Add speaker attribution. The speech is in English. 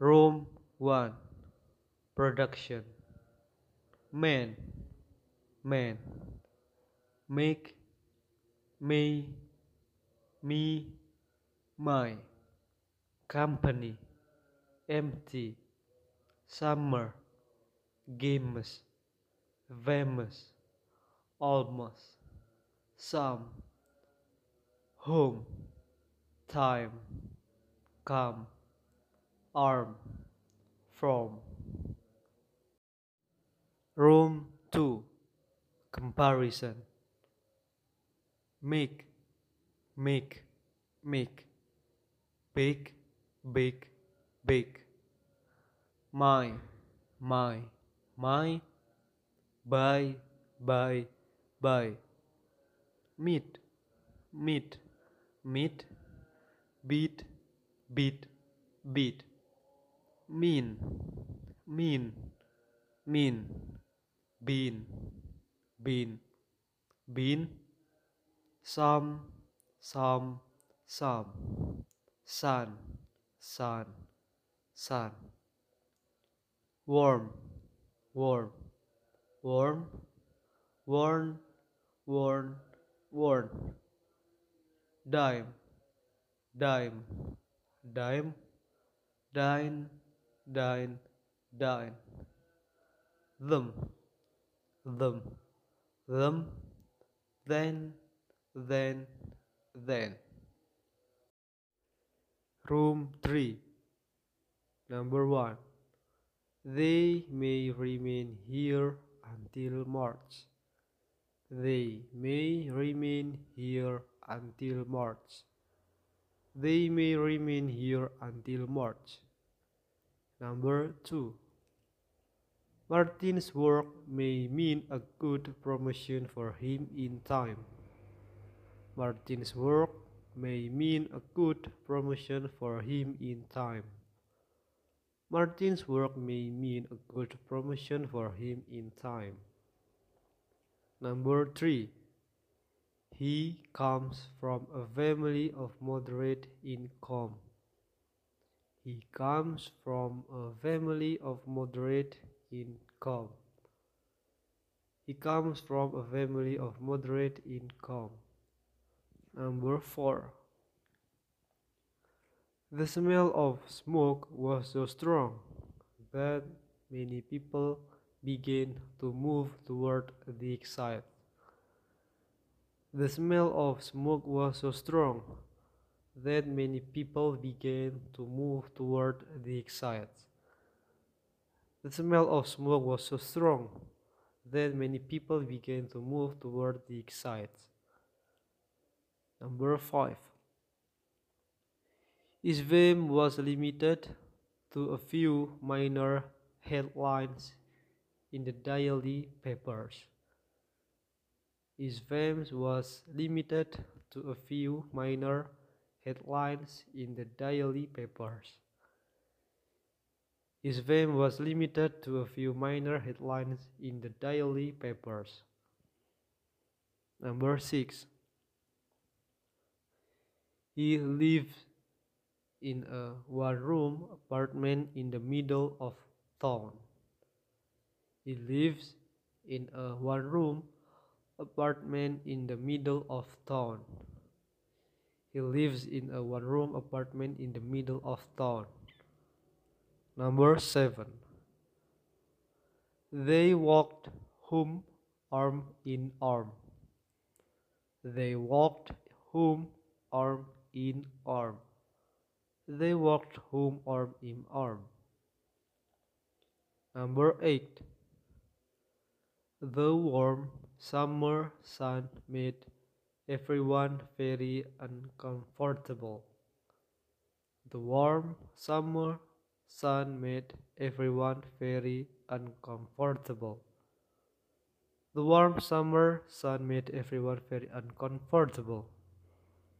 Speaker 1: Room 1 Production. Man. Man. Make Me Me My Company. Empty. Summer. Games Famous. Almost. Some. Home. Time. Come arm from room 2 comparison. Make make make. Big big big my my my. Buy buy buy meet meet meet. Beat beat beat mean mean mean bean bean bean some some some sun sun sun warm. Warm. Warm. Worn. Worn. Worn. Dime. Dime. Dime. Dine dine dine them them. Them then then then. Room 3 number 1 they may remain here until March. They may remain here until March. They may remain here until March number 2 Martin's work may mean a good promotion for him in time. Martin's work may mean a good promotion for him in time. Martin's work may mean a good promotion for him in time. Number 3. He comes from a family of moderate income. He comes from a family of moderate income. He comes from a family of moderate income. Number 4. The smell of smoke was so strong that many people began to move toward the exit. The smell of smoke was so strong that many people began to move toward the exit. The smell of smoke was so strong that many people began to move toward the exit. Number 5. His fame was limited to a few minor headlines in the daily papers. His fame was limited to a few minor headlines in the daily papers. His fame was limited to a few minor headlines in the daily papers. Number 6. He lived in a one-room apartment in the middle of town. He lives in a one-room apartment in the middle of town. He lives in a one-room apartment in the middle of town. Number 7. They walked home arm in arm. They walked home arm in arm. They walked home arm in arm. Number 8. The warm summer sun made everyone very uncomfortable. The warm summer sun made everyone very uncomfortable. The warm summer sun made everyone very uncomfortable.